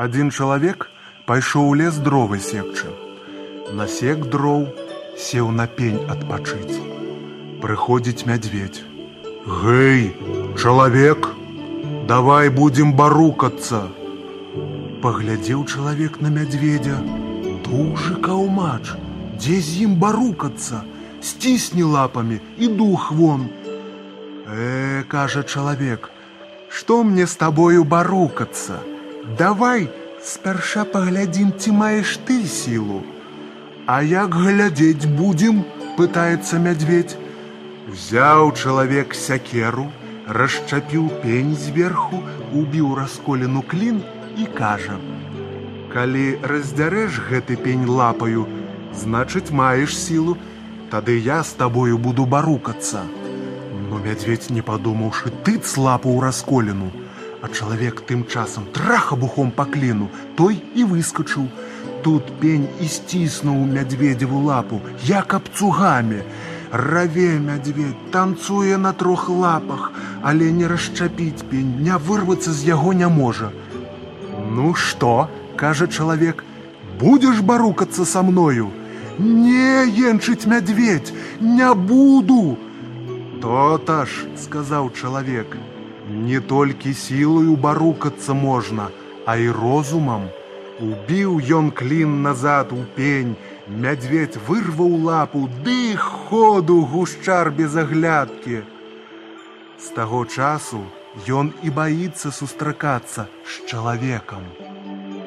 Адзін чалавек пайшоў у лес дровы секчы. Насек дроў сеў на пень адпачыць. Прыходзіць мядзведь. Гэй, чалавек, давай будзем барукацца. Паглядзеў чалавек на мядзведзя, Дужы каўмач, дзе з ім барукацца, сцісні лапамі і дух вон. Э, кажа чалавек, што мне з табою барукацца? Давай спярша паглядзім, ці маеш ты сілу. А як глядзець будзем, пытаецца мядзведь. Взяў чалавек сякеру, расчапіў пень зверху, убіў расколену клін і кажа: « Калі раздзярэш гэты пень лапаю, значыць маеш сілу, тады я з табою буду барукацца. Но мядзведь не падумаўшы тыц лапу ў расколену, А чалавек тым часам трахабухом па кліну, той і выскачыў. Тут пень і сціснуў мядзведзеву лапу, як абцугамі. Раве мядзведь танцуе на трох лапах, але не расчапіць пень, не вырвацца з яго не можа. Ну што, кажа чалавек, будзеш барукацца са мною. Не енчыць мядзведь, не буду. То-та ж, сказаў чалавек, Не толькі сілаю барукацца можна, а і розумам. Убіў ён клін назад у пень, Мядзведь вырваў лапу, ды ходу гушчар без аглядкі. З таго часу ён і баіцца сустракацца з чалавекам.